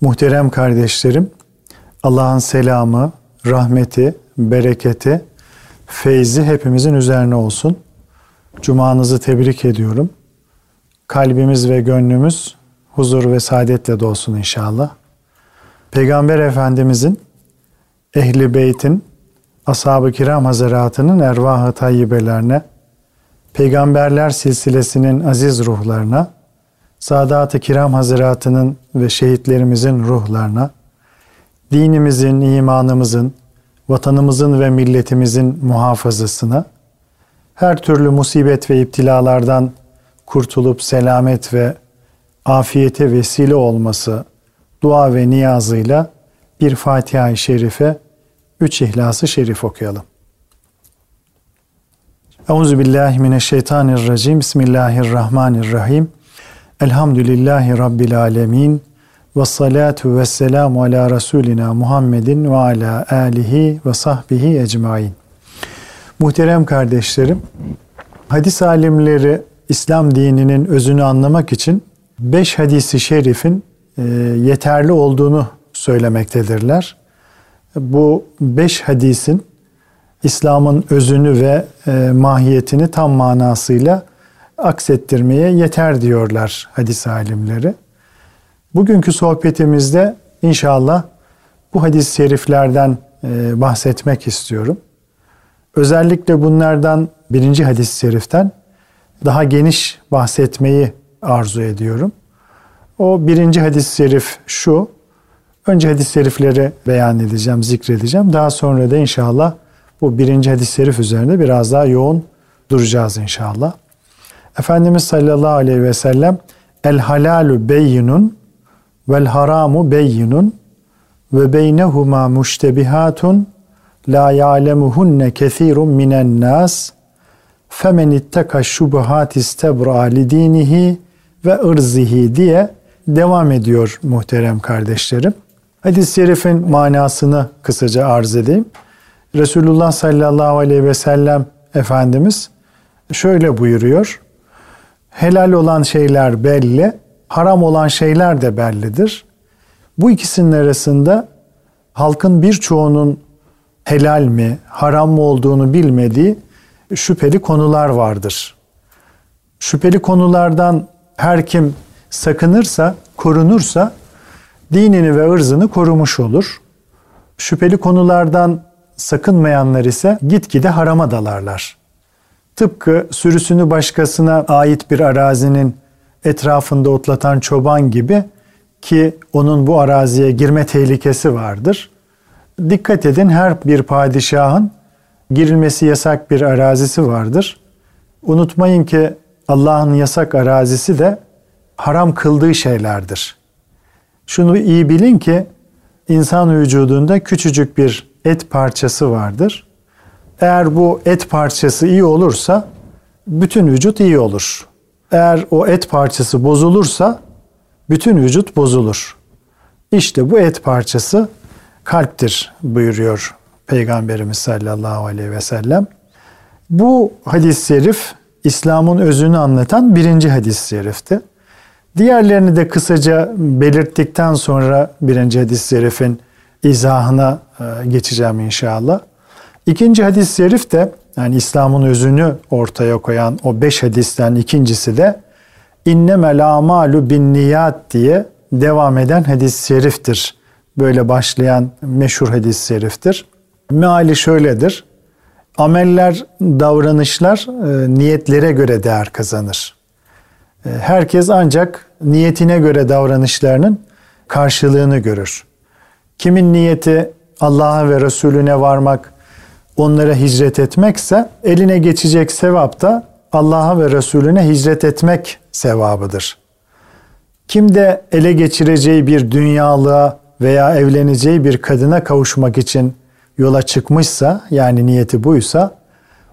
Muhterem kardeşlerim, Allah'ın selamı, rahmeti, bereketi, feyzi hepimizin üzerine olsun. Cumanızı tebrik ediyorum. Kalbimiz ve gönlümüz huzur ve saadetle dolsun inşallah. Peygamber Efendimizin, Ehli Beyt'in, Ashab-ı Kiram Hazaratı'nın ervah-ı tayyibelerine, Peygamberler silsilesinin aziz ruhlarına, Sadat-ı Kiram Hazaratı'nın ve şehitlerimizin ruhlarına, dinimizin, imanımızın, vatanımızın ve milletimizin muhafazasına, her türlü musibet ve iptilalardan kurtulup selamet ve afiyete vesile olması dua ve niyazıyla bir Fatiha-i Şerife, üç İhlas-ı Şerif okuyalım. Euzu billahi mineşşeytanirracim. Bismillahirrahmanirrahim. Elhamdülillahi rabbil alamin. Ve salatu ve selamu ala Resulina Muhammedin ve ala alihi ve sahbihi ecmain. Muhterem kardeşlerim, hadis alimleri İslam dininin özünü anlamak için beş hadisi şerifin e, yeterli olduğunu söylemektedirler. Bu beş hadisin İslam'ın özünü ve e, mahiyetini tam manasıyla aksettirmeye yeter diyorlar hadis alimleri. Bugünkü sohbetimizde inşallah bu hadis-i şeriflerden e, bahsetmek istiyorum. Özellikle bunlardan birinci hadis-i şeriften daha geniş bahsetmeyi arzu ediyorum. O birinci hadis-i şerif şu. Önce hadis-i şerifleri beyan edeceğim, zikredeceğim. Daha sonra da inşallah bu birinci hadis-i şerif üzerinde biraz daha yoğun duracağız inşallah. Efendimiz sallallahu aleyhi ve sellem el halalu beyyinun vel haramu beyyinun ve beynehuma muştebihatun la ya'lemuhunne kesirun minen nas femen itteka şubuhat istebra li dinihi ve ırzihi diye devam ediyor muhterem kardeşlerim. Hadis-i şerifin manasını kısaca arz edeyim. Resulullah sallallahu aleyhi ve sellem Efendimiz şöyle buyuruyor. Helal olan şeyler belli, haram olan şeyler de bellidir. Bu ikisinin arasında halkın birçoğunun helal mi, haram mı olduğunu bilmediği şüpheli konular vardır. Şüpheli konulardan her kim sakınırsa, korunursa dinini ve ırzını korumuş olur. Şüpheli konulardan sakınmayanlar ise gitgide harama dalarlar. Tıpkı sürüsünü başkasına ait bir arazinin etrafında otlatan çoban gibi ki onun bu araziye girme tehlikesi vardır. Dikkat edin her bir padişahın girilmesi yasak bir arazisi vardır. Unutmayın ki Allah'ın yasak arazisi de haram kıldığı şeylerdir. Şunu iyi bilin ki insan vücudunda küçücük bir et parçası vardır. Eğer bu et parçası iyi olursa bütün vücut iyi olur. Eğer o et parçası bozulursa bütün vücut bozulur. İşte bu et parçası kalptir buyuruyor Peygamberimiz sallallahu aleyhi ve sellem. Bu hadis-i şerif İslam'ın özünü anlatan birinci hadis-i şerifti. Diğerlerini de kısaca belirttikten sonra birinci hadis-i şerifin izahına e, geçeceğim inşallah. İkinci hadis-i şerif de yani İslam'ın özünü ortaya koyan o beş hadisten ikincisi de innemel amalu bin niyat diye devam eden hadis-i şeriftir. Böyle başlayan meşhur hadis-i şeriftir. Meali şöyledir. Ameller, davranışlar e, niyetlere göre değer kazanır. E, herkes ancak niyetine göre davranışlarının karşılığını görür. Kimin niyeti Allah'a ve Resulüne varmak, onlara hicret etmekse eline geçecek sevap da Allah'a ve Resulüne hicret etmek sevabıdır. Kim de ele geçireceği bir dünyalığa veya evleneceği bir kadına kavuşmak için yola çıkmışsa yani niyeti buysa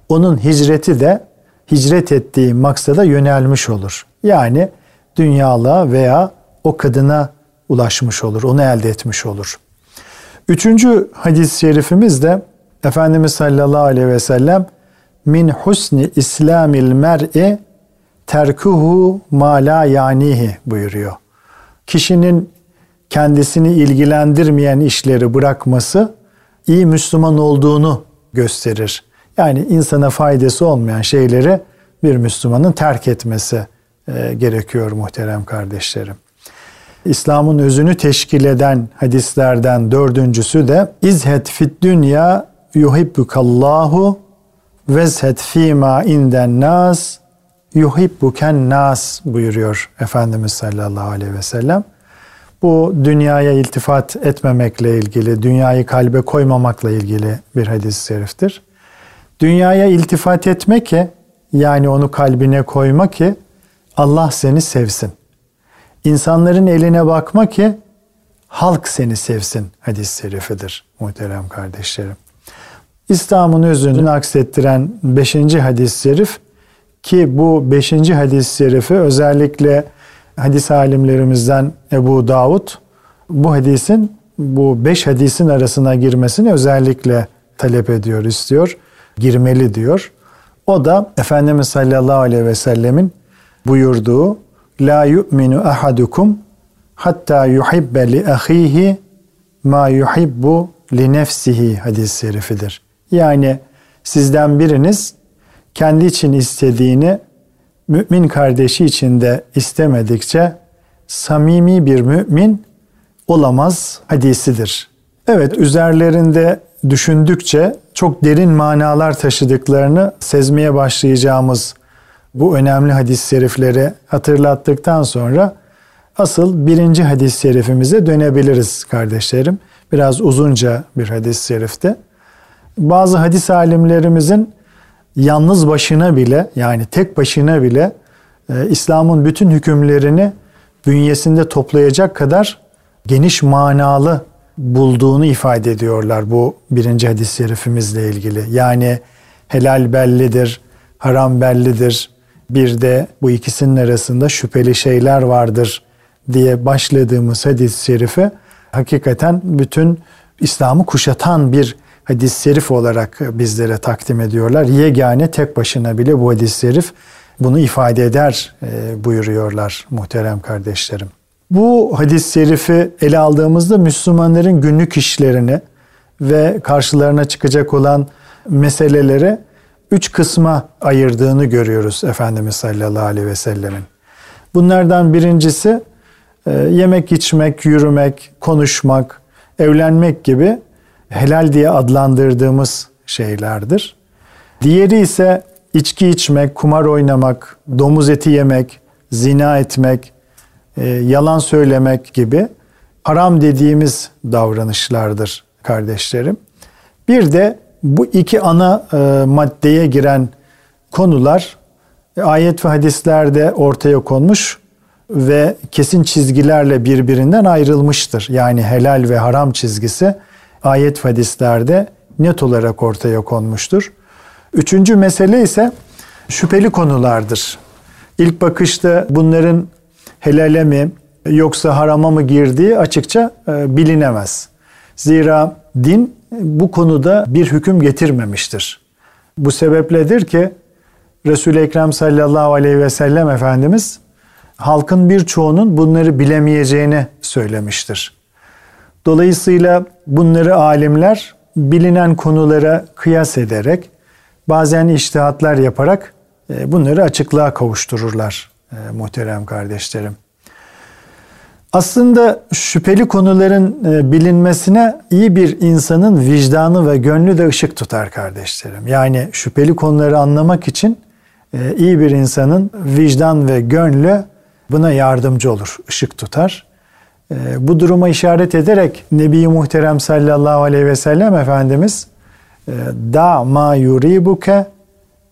onun hicreti de hicret ettiği maksada yönelmiş olur. Yani dünyalığa veya o kadına ulaşmış olur, onu elde etmiş olur. Üçüncü hadis-i şerifimiz de Efendimiz sallallahu aleyhi ve sellem min husni islamil mer'i terkuhu ma la yanihi buyuruyor. Kişinin kendisini ilgilendirmeyen işleri bırakması iyi Müslüman olduğunu gösterir. Yani insana faydası olmayan şeyleri bir Müslümanın terk etmesi e, gerekiyor muhterem kardeşlerim. İslam'ın özünü teşkil eden hadislerden dördüncüsü de İzhet fit dünya yuhibbukallahu vezhet fîmâ inden nas yuhibbuken nas buyuruyor Efendimiz sallallahu aleyhi ve sellem. Bu dünyaya iltifat etmemekle ilgili, dünyayı kalbe koymamakla ilgili bir hadis-i şeriftir. Dünyaya iltifat etme ki, yani onu kalbine koyma ki Allah seni sevsin. İnsanların eline bakma ki halk seni sevsin hadis-i şerifidir muhterem kardeşlerim. İslam'ın özünü aksettiren 5. hadis-i şerif ki bu 5. hadis-i şerifi özellikle hadis alimlerimizden Ebu Davud bu hadisin bu 5 hadisin arasına girmesini özellikle talep ediyor, istiyor. Girmeli diyor. O da Efendimiz sallallahu aleyhi ve sellemin buyurduğu La yu'minu ahadukum hatta yuhibbe li ahihi ma yuhibbu li nefsihi hadis-i şerifidir. Yani sizden biriniz kendi için istediğini mümin kardeşi için de istemedikçe samimi bir mümin olamaz hadisidir. Evet üzerlerinde düşündükçe çok derin manalar taşıdıklarını sezmeye başlayacağımız bu önemli hadis-i şerifleri hatırlattıktan sonra asıl birinci hadis-i şerifimize dönebiliriz kardeşlerim. Biraz uzunca bir hadis-i şerifte. Bazı hadis alimlerimizin yalnız başına bile yani tek başına bile e, İslam'ın bütün hükümlerini bünyesinde toplayacak kadar geniş manalı bulduğunu ifade ediyorlar bu birinci hadis-i şerifimizle ilgili. Yani helal bellidir, haram bellidir, bir de bu ikisinin arasında şüpheli şeyler vardır diye başladığımız hadis-i şerife hakikaten bütün İslam'ı kuşatan bir hadis-i şerif olarak bizlere takdim ediyorlar. Yegane tek başına bile bu hadis-i şerif bunu ifade eder e, buyuruyorlar muhterem kardeşlerim. Bu hadis-i şerifi ele aldığımızda Müslümanların günlük işlerini ve karşılarına çıkacak olan meseleleri üç kısma ayırdığını görüyoruz Efendimiz sallallahu aleyhi ve sellemin. Bunlardan birincisi e, yemek, içmek, yürümek, konuşmak, evlenmek gibi helal diye adlandırdığımız şeylerdir. Diğeri ise içki içmek, kumar oynamak, domuz eti yemek, zina etmek, e, yalan söylemek gibi haram dediğimiz davranışlardır kardeşlerim. Bir de bu iki ana e, maddeye giren konular e, ayet ve hadislerde ortaya konmuş ve kesin çizgilerle birbirinden ayrılmıştır. Yani helal ve haram çizgisi ayet ve hadislerde net olarak ortaya konmuştur. Üçüncü mesele ise şüpheli konulardır. İlk bakışta bunların helale mi yoksa harama mı girdiği açıkça e, bilinemez. Zira din bu konuda bir hüküm getirmemiştir. Bu sebepledir ki Resul-i Ekrem sallallahu aleyhi ve sellem Efendimiz halkın birçoğunun bunları bilemeyeceğini söylemiştir. Dolayısıyla bunları alimler bilinen konulara kıyas ederek bazen iştihatlar yaparak e, bunları açıklığa kavuştururlar e, muhterem kardeşlerim. Aslında şüpheli konuların e, bilinmesine iyi bir insanın vicdanı ve gönlü de ışık tutar kardeşlerim. Yani şüpheli konuları anlamak için iyi bir insanın vicdan ve gönlü buna yardımcı olur, ışık tutar. Ee, bu duruma işaret ederek Nebi Muhterem sallallahu aleyhi ve sellem Efendimiz e, da ma yuribuke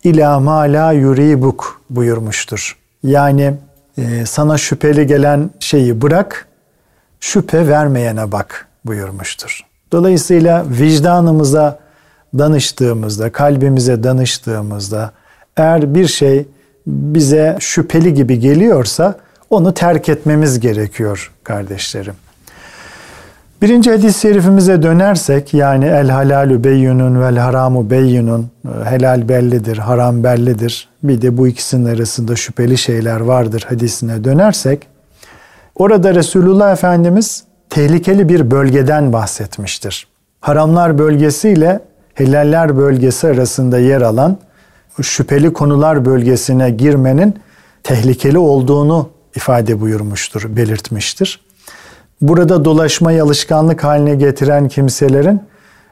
ila ma la yuribuk buyurmuştur. Yani e, sana şüpheli gelen şeyi bırak, şüphe vermeyene bak buyurmuştur. Dolayısıyla vicdanımıza danıştığımızda, kalbimize danıştığımızda eğer bir şey bize şüpheli gibi geliyorsa onu terk etmemiz gerekiyor kardeşlerim. Birinci hadis-i şerifimize dönersek yani el halalu beyyunun vel haramu beyyunun helal bellidir, haram bellidir. Bir de bu ikisinin arasında şüpheli şeyler vardır hadisine dönersek orada Resulullah Efendimiz tehlikeli bir bölgeden bahsetmiştir. Haramlar bölgesi ile helaller bölgesi arasında yer alan şüpheli konular bölgesine girmenin tehlikeli olduğunu ifade buyurmuştur, belirtmiştir. Burada dolaşmayı alışkanlık haline getiren kimselerin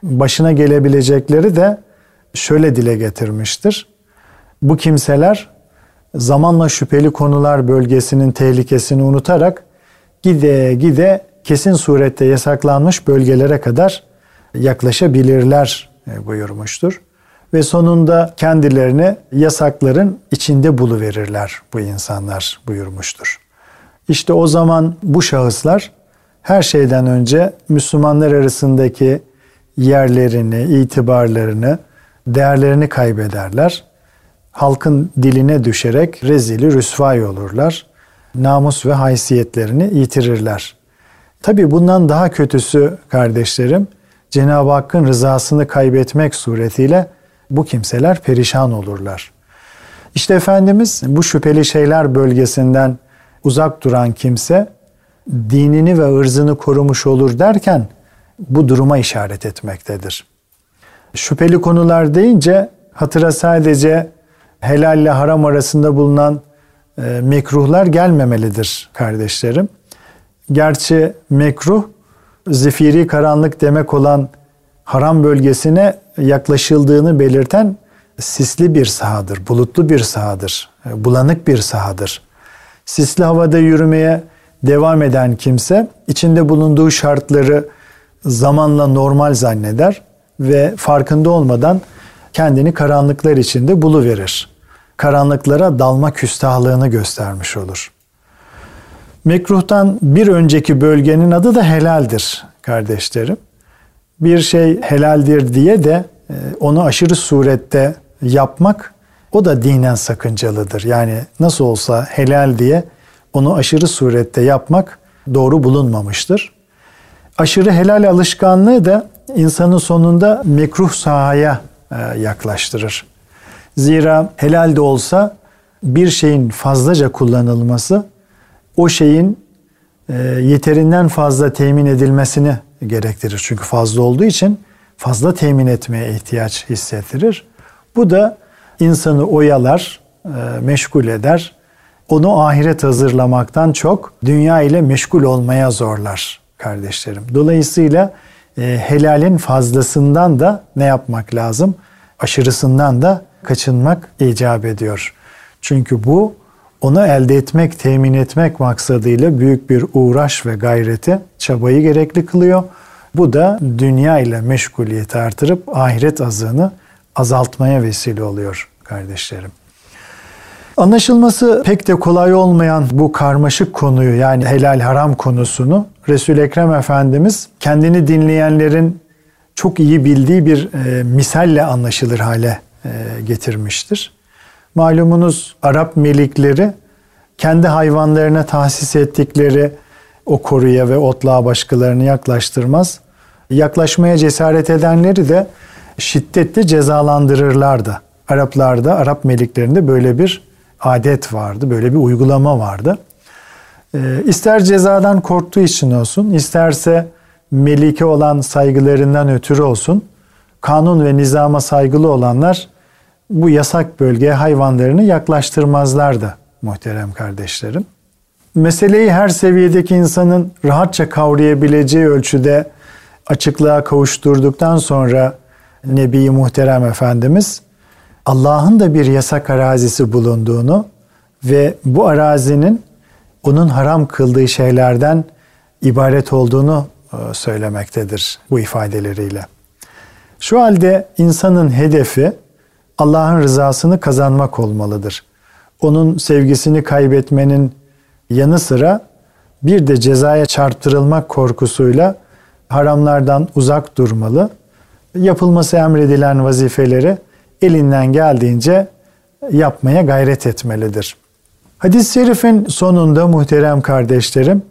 başına gelebilecekleri de şöyle dile getirmiştir. Bu kimseler zamanla şüpheli konular bölgesinin tehlikesini unutarak gide gide kesin surette yasaklanmış bölgelere kadar yaklaşabilirler e, buyurmuştur. Ve sonunda kendilerini yasakların içinde buluverirler bu insanlar buyurmuştur. İşte o zaman bu şahıslar her şeyden önce Müslümanlar arasındaki yerlerini, itibarlarını, değerlerini kaybederler. Halkın diline düşerek rezili rüsvay olurlar. Namus ve haysiyetlerini yitirirler. Tabi bundan daha kötüsü kardeşlerim, Cenab-ı Hakk'ın rızasını kaybetmek suretiyle bu kimseler perişan olurlar. İşte Efendimiz bu şüpheli şeyler bölgesinden uzak duran kimse dinini ve ırzını korumuş olur derken bu duruma işaret etmektedir. Şüpheli konular deyince hatıra sadece helal ile haram arasında bulunan e, mekruhlar gelmemelidir kardeşlerim. Gerçi mekruh zifiri karanlık demek olan haram bölgesine yaklaşıldığını belirten sisli bir sahadır, bulutlu bir sahadır, e, bulanık bir sahadır. Sisli havada yürümeye devam eden kimse içinde bulunduğu şartları zamanla normal zanneder ve farkında olmadan kendini karanlıklar içinde buluverir. Karanlıklara dalma küstahlığını göstermiş olur. Mekruhtan bir önceki bölgenin adı da helaldir kardeşlerim. Bir şey helaldir diye de e, onu aşırı surette yapmak o da dinen sakıncalıdır. Yani nasıl olsa helal diye onu aşırı surette yapmak doğru bulunmamıştır. Aşırı helal alışkanlığı da insanın sonunda mekruh sahaya e, yaklaştırır. Zira helal de olsa bir şeyin fazlaca kullanılması o şeyin e, yeterinden fazla temin edilmesini gerektirir. Çünkü fazla olduğu için fazla temin etmeye ihtiyaç hissettirir. Bu da insanı oyalar, e, meşgul eder. Onu ahiret hazırlamaktan çok dünya ile meşgul olmaya zorlar kardeşlerim. Dolayısıyla e, helalin fazlasından da ne yapmak lazım? Aşırısından da kaçınmak icap ediyor. Çünkü bu onu elde etmek, temin etmek maksadıyla büyük bir uğraş ve gayreti, çabayı gerekli kılıyor. Bu da dünya ile meşguliyeti artırıp ahiret azığını azaltmaya vesile oluyor kardeşlerim. Anlaşılması pek de kolay olmayan bu karmaşık konuyu yani helal haram konusunu Resul Ekrem Efendimiz kendini dinleyenlerin çok iyi bildiği bir e, misalle anlaşılır hale e, getirmiştir. Malumunuz Arap melikleri kendi hayvanlarına tahsis ettikleri o koruya ve otluğa başkalarını yaklaştırmaz. Yaklaşmaya cesaret edenleri de şiddetle cezalandırırlardı. Araplarda, Arap meliklerinde böyle bir adet vardı, böyle bir uygulama vardı. Ee, ister cezadan korktuğu için olsun, isterse melike olan saygılarından ötürü olsun, kanun ve nizama saygılı olanlar bu yasak bölgeye hayvanlarını yaklaştırmazlardı muhterem kardeşlerim. Meseleyi her seviyedeki insanın rahatça kavrayabileceği ölçüde açıklığa kavuşturduktan sonra Nebi Muhterem Efendimiz Allah'ın da bir yasak arazisi bulunduğunu ve bu arazinin onun haram kıldığı şeylerden ibaret olduğunu e, söylemektedir bu ifadeleriyle. Şu halde insanın hedefi Allah'ın rızasını kazanmak olmalıdır. Onun sevgisini kaybetmenin yanı sıra bir de cezaya çarptırılmak korkusuyla haramlardan uzak durmalı. Yapılması emredilen vazifeleri elinden geldiğince yapmaya gayret etmelidir. Hadis-i şerifin sonunda muhterem kardeşlerim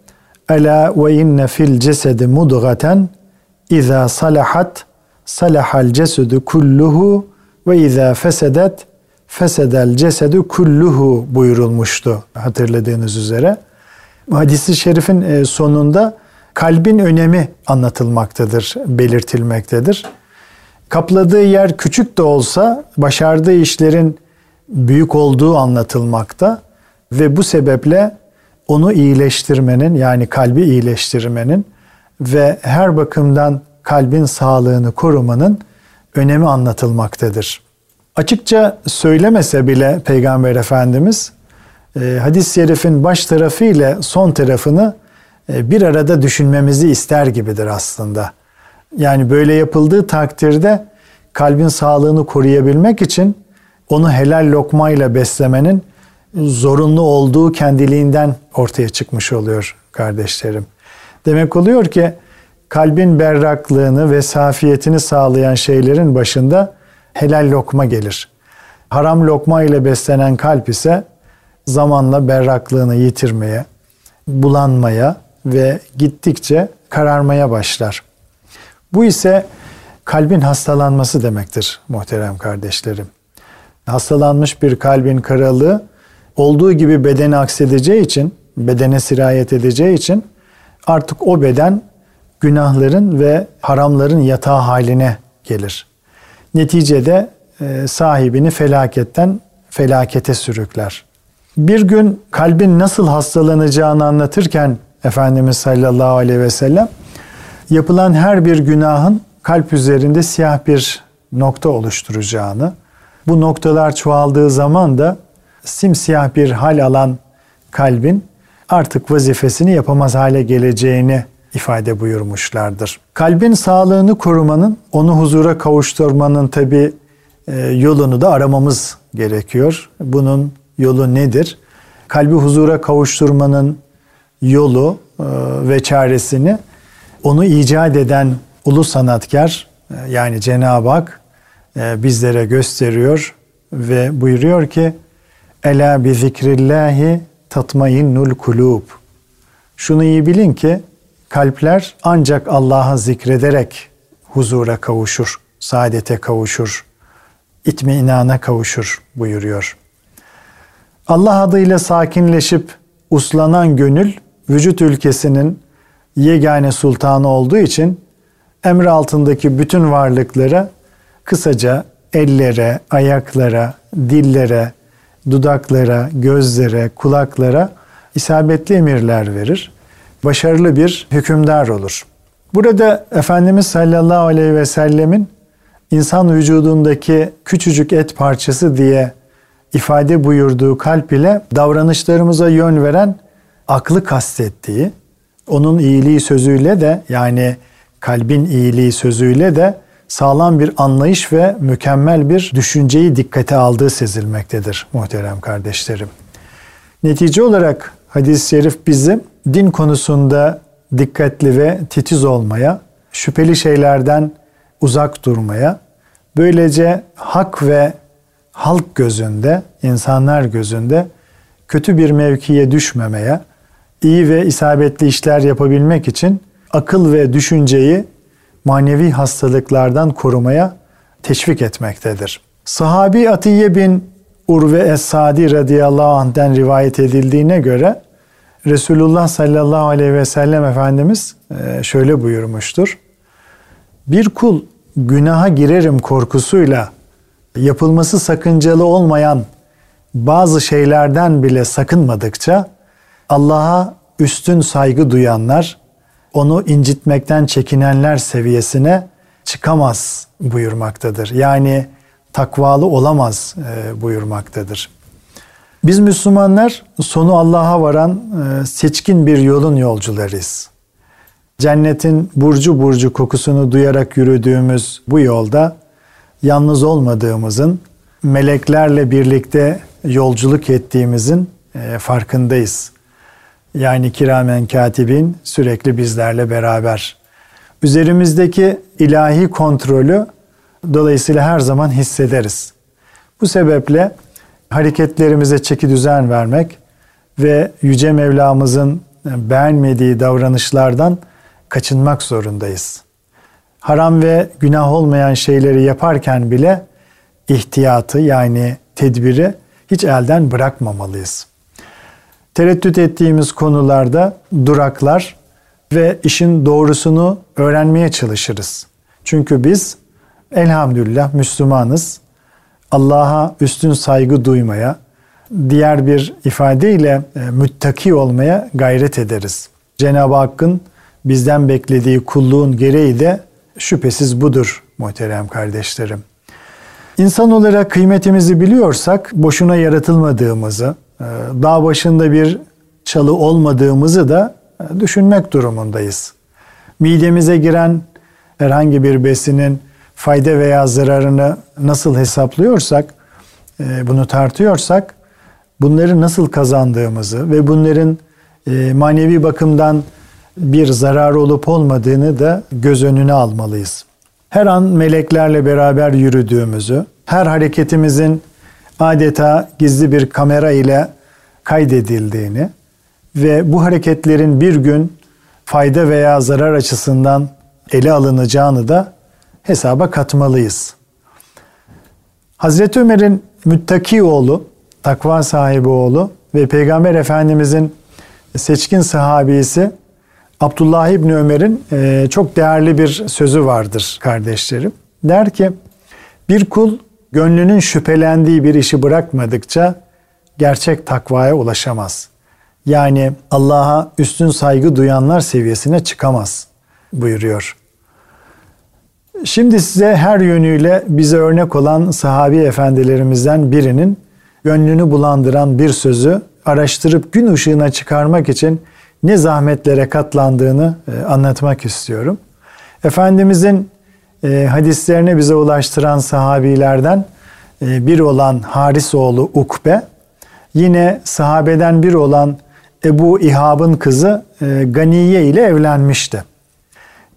Ela ve inne fil cesedi mudgaten İza salahat salahal cesedu kulluhu ve izâ fesedet fesedel cesedu kulluhu buyurulmuştu hatırladığınız üzere. Hadis-i şerifin e, sonunda kalbin önemi anlatılmaktadır, belirtilmektedir. Kapladığı yer küçük de olsa başardığı işlerin büyük olduğu anlatılmakta ve bu sebeple onu iyileştirmenin yani kalbi iyileştirmenin ve her bakımdan kalbin sağlığını korumanın önemi anlatılmaktadır. Açıkça söylemese bile Peygamber Efendimiz e, hadis-i şerifin baş tarafı ile son tarafını e, bir arada düşünmemizi ister gibidir aslında. Yani böyle yapıldığı takdirde kalbin sağlığını koruyabilmek için onu helal lokmayla beslemenin zorunlu olduğu kendiliğinden ortaya çıkmış oluyor kardeşlerim. Demek oluyor ki kalbin berraklığını ve safiyetini sağlayan şeylerin başında helal lokma gelir. Haram lokma ile beslenen kalp ise zamanla berraklığını yitirmeye, bulanmaya ve gittikçe kararmaya başlar. Bu ise kalbin hastalanması demektir muhterem kardeşlerim. Hastalanmış bir kalbin karalığı olduğu gibi bedene aksedeceği için, bedene sirayet edeceği için artık o beden günahların ve haramların yatağı haline gelir. Neticede e, sahibini felaketten felakete sürükler. Bir gün kalbin nasıl hastalanacağını anlatırken Efendimiz sallallahu aleyhi ve sellem yapılan her bir günahın kalp üzerinde siyah bir nokta oluşturacağını, bu noktalar çoğaldığı zaman da simsiyah bir hal alan kalbin artık vazifesini yapamaz hale geleceğini ifade buyurmuşlardır. Kalbin sağlığını korumanın, onu huzura kavuşturmanın tabi e, yolunu da aramamız gerekiyor. Bunun yolu nedir? Kalbi huzura kavuşturmanın yolu e, ve çaresini onu icat eden ulu sanatkar e, yani Cenab-ı Hak bizlere gösteriyor ve buyuruyor ki Ela bi zikrillahi tatmainnul kulub. Şunu iyi bilin ki kalpler ancak Allah'a zikrederek huzura kavuşur, saadete kavuşur, itme inana kavuşur buyuruyor. Allah adıyla sakinleşip uslanan gönül vücut ülkesinin yegane sultanı olduğu için emri altındaki bütün varlıklara kısaca ellere, ayaklara, dillere, dudaklara, gözlere, kulaklara isabetli emirler verir. Başarılı bir hükümdar olur. Burada Efendimiz sallallahu aleyhi ve sellemin insan vücudundaki küçücük et parçası diye ifade buyurduğu kalp ile davranışlarımıza yön veren aklı kastettiği, onun iyiliği sözüyle de yani kalbin iyiliği sözüyle de sağlam bir anlayış ve mükemmel bir düşünceyi dikkate aldığı sezilmektedir muhterem kardeşlerim. Netice olarak hadis-i şerif bizi din konusunda dikkatli ve titiz olmaya, şüpheli şeylerden uzak durmaya, böylece hak ve halk gözünde, insanlar gözünde kötü bir mevkiye düşmemeye, iyi ve isabetli işler yapabilmek için akıl ve düşünceyi manevi hastalıklardan korumaya teşvik etmektedir. Sahabi Atiye bin Urve Es-Sadi radıyallahu anh'den rivayet edildiğine göre Resulullah sallallahu aleyhi ve sellem Efendimiz e, şöyle buyurmuştur. Bir kul günaha girerim korkusuyla yapılması sakıncalı olmayan bazı şeylerden bile sakınmadıkça Allah'a üstün saygı duyanlar onu incitmekten çekinenler seviyesine çıkamaz buyurmaktadır. Yani takvalı olamaz e, buyurmaktadır. Biz Müslümanlar sonu Allah'a varan e, seçkin bir yolun yolcularıyız. Cennetin burcu burcu kokusunu duyarak yürüdüğümüz bu yolda yalnız olmadığımızın, meleklerle birlikte yolculuk ettiğimizin e, farkındayız. Yani kiramen katibin sürekli bizlerle beraber. Üzerimizdeki ilahi kontrolü dolayısıyla her zaman hissederiz. Bu sebeple hareketlerimize çeki düzen vermek ve Yüce Mevlamızın beğenmediği davranışlardan kaçınmak zorundayız. Haram ve günah olmayan şeyleri yaparken bile ihtiyatı yani tedbiri hiç elden bırakmamalıyız. Tereddüt ettiğimiz konularda duraklar ve işin doğrusunu öğrenmeye çalışırız. Çünkü biz elhamdülillah Müslümanız. Allah'a üstün saygı duymaya, diğer bir ifadeyle e, müttaki olmaya gayret ederiz. Cenab-ı Hakk'ın bizden beklediği kulluğun gereği de şüphesiz budur muhterem kardeşlerim. İnsan olarak kıymetimizi biliyorsak boşuna yaratılmadığımızı, e, dağ başında bir çalı olmadığımızı da e, düşünmek durumundayız. Midemize giren herhangi bir besinin fayda veya zararını nasıl hesaplıyorsak, e, bunu tartıyorsak, bunları nasıl kazandığımızı ve bunların manevi bakımdan bir zarar olup olmadığını da göz önüne almalıyız. Her an meleklerle beraber yürüdüğümüzü, her hareketimizin adeta gizli bir kamera ile kaydedildiğini ve bu hareketlerin bir gün fayda veya zarar açısından ele alınacağını da hesaba katmalıyız. Hazreti Ömer'in müttaki oğlu, takva sahibi oğlu ve Peygamber Efendimizin seçkin sahabisi Abdullah İbni Ömer'in e, çok değerli bir sözü vardır kardeşlerim. Der ki bir kul gönlünün şüphelendiği bir işi bırakmadıkça gerçek takvaya ulaşamaz. Yani Allah'a üstün saygı duyanlar seviyesine çıkamaz buyuruyor. Şimdi size her yönüyle bize örnek olan sahabi efendilerimizden birinin gönlünü bulandıran bir sözü araştırıp gün ışığına çıkarmak için ne zahmetlere katlandığını e, anlatmak istiyorum. Efendimizin e, hadislerini bize ulaştıran sahabilerden e, bir olan Harisoğlu Ukbe, yine sahabeden bir olan Ebu İhab'ın kızı Ganiye ile evlenmişti.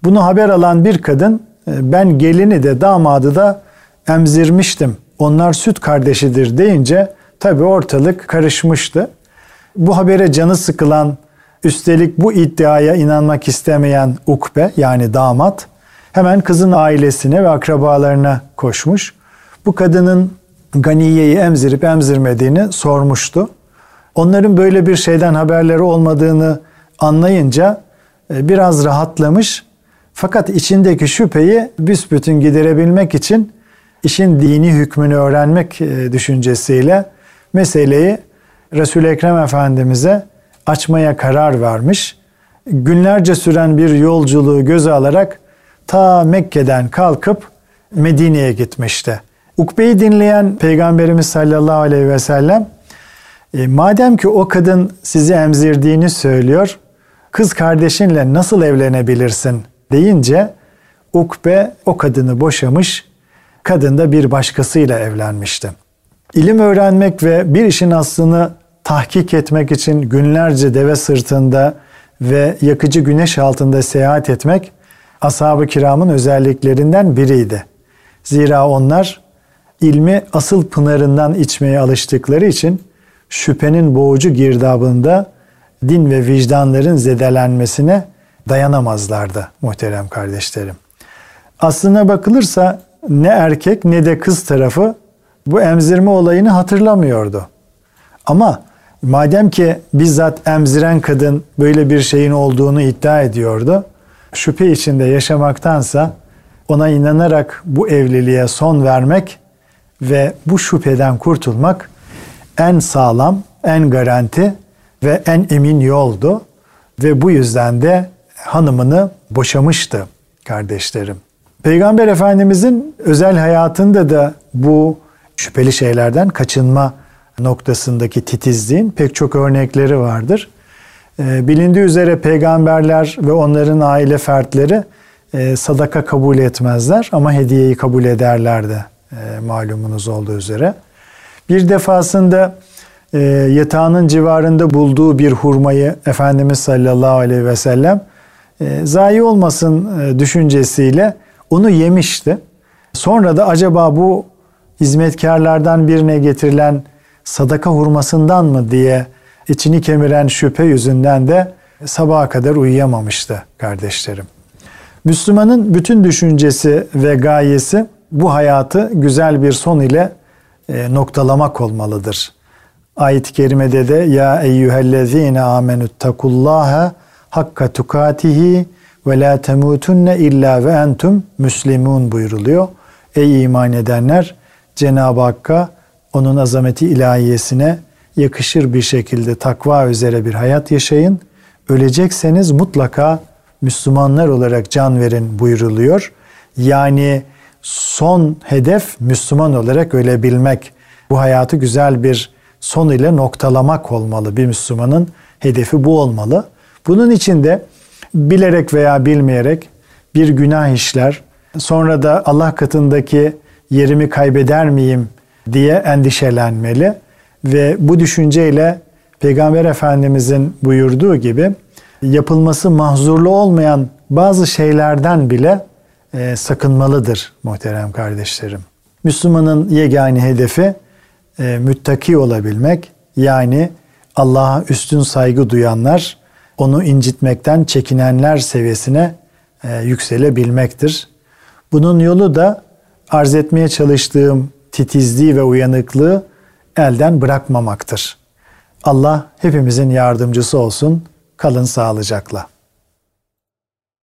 Bunu haber alan bir kadın ben gelini de damadı da emzirmiştim. Onlar süt kardeşidir deyince tabi ortalık karışmıştı. Bu habere canı sıkılan Üstelik bu iddiaya inanmak istemeyen Ukbe yani damat hemen kızın ailesine ve akrabalarına koşmuş. Bu kadının Ganiye'yi emzirip emzirmediğini sormuştu. Onların böyle bir şeyden haberleri olmadığını anlayınca e, biraz rahatlamış. Fakat içindeki şüpheyi büsbütün giderebilmek için işin dini hükmünü öğrenmek e, düşüncesiyle meseleyi Resul-i Ekrem Efendimiz'e açmaya karar vermiş. Günlerce süren bir yolculuğu göze alarak ta Mekke'den kalkıp Medine'ye gitmişti. Ukbe'yi dinleyen Peygamberimiz sallallahu aleyhi ve sellem e, madem ki o kadın sizi emzirdiğini söylüyor, kız kardeşinle nasıl evlenebilirsin deyince Ukbe o kadını boşamış, kadın da bir başkasıyla evlenmişti. İlim öğrenmek ve bir işin aslını tahkik etmek için günlerce deve sırtında ve yakıcı güneş altında seyahat etmek ashab-ı kiramın özelliklerinden biriydi. Zira onlar ilmi asıl pınarından içmeye alıştıkları için şüphenin boğucu girdabında din ve vicdanların zedelenmesine dayanamazlardı muhterem kardeşlerim. Aslına bakılırsa ne erkek ne de kız tarafı bu emzirme olayını hatırlamıyordu. Ama Madem ki bizzat emziren kadın böyle bir şeyin olduğunu iddia ediyordu, şüphe içinde yaşamaktansa ona inanarak bu evliliğe son vermek ve bu şüpheden kurtulmak en sağlam, en garanti ve en emin yoldu ve bu yüzden de hanımını boşamıştı kardeşlerim. Peygamber Efendimizin özel hayatında da bu şüpheli şeylerden kaçınma noktasındaki titizliğin pek çok örnekleri vardır. Ee, bilindiği üzere peygamberler ve onların aile fertleri e, sadaka kabul etmezler ama hediyeyi kabul ederlerdi e, malumunuz olduğu üzere. Bir defasında e, yatağının civarında bulduğu bir hurmayı Efendimiz sallallahu aleyhi ve sellem zayi olmasın düşüncesiyle onu yemişti. Sonra da acaba bu hizmetkarlardan birine getirilen sadaka hurmasından mı diye içini kemiren şüphe yüzünden de sabaha kadar uyuyamamıştı kardeşlerim. Müslümanın bütün düşüncesi ve gayesi bu hayatı güzel bir son ile e, noktalamak olmalıdır. Ayet-i kerimede de ya eyyühellezine amenüttekullaha hakka tukatihi ve la temutunne illa ve entum müslimun buyuruluyor. Ey iman edenler Cenab-ı Hakk'a onun azameti ilahiyesine yakışır bir şekilde takva üzere bir hayat yaşayın. Ölecekseniz mutlaka Müslümanlar olarak can verin buyuruluyor. Yani son hedef Müslüman olarak ölebilmek. Bu hayatı güzel bir son ile noktalamak olmalı. Bir Müslümanın hedefi bu olmalı. Bunun için de bilerek veya bilmeyerek bir günah işler, sonra da Allah katındaki yerimi kaybeder miyim diye endişelenmeli ve bu düşünceyle Peygamber Efendimizin buyurduğu gibi yapılması mahzurlu olmayan bazı şeylerden bile e, sakınmalıdır muhterem kardeşlerim. Müslümanın yegane hedefi e, müttaki olabilmek yani Allah'a üstün saygı duyanlar, onu incitmekten çekinenler seviyesine e, yükselebilmektir. Bunun yolu da arz etmeye çalıştığım titizliği ve uyanıklığı elden bırakmamaktır. Allah hepimizin yardımcısı olsun. Kalın sağlıcakla.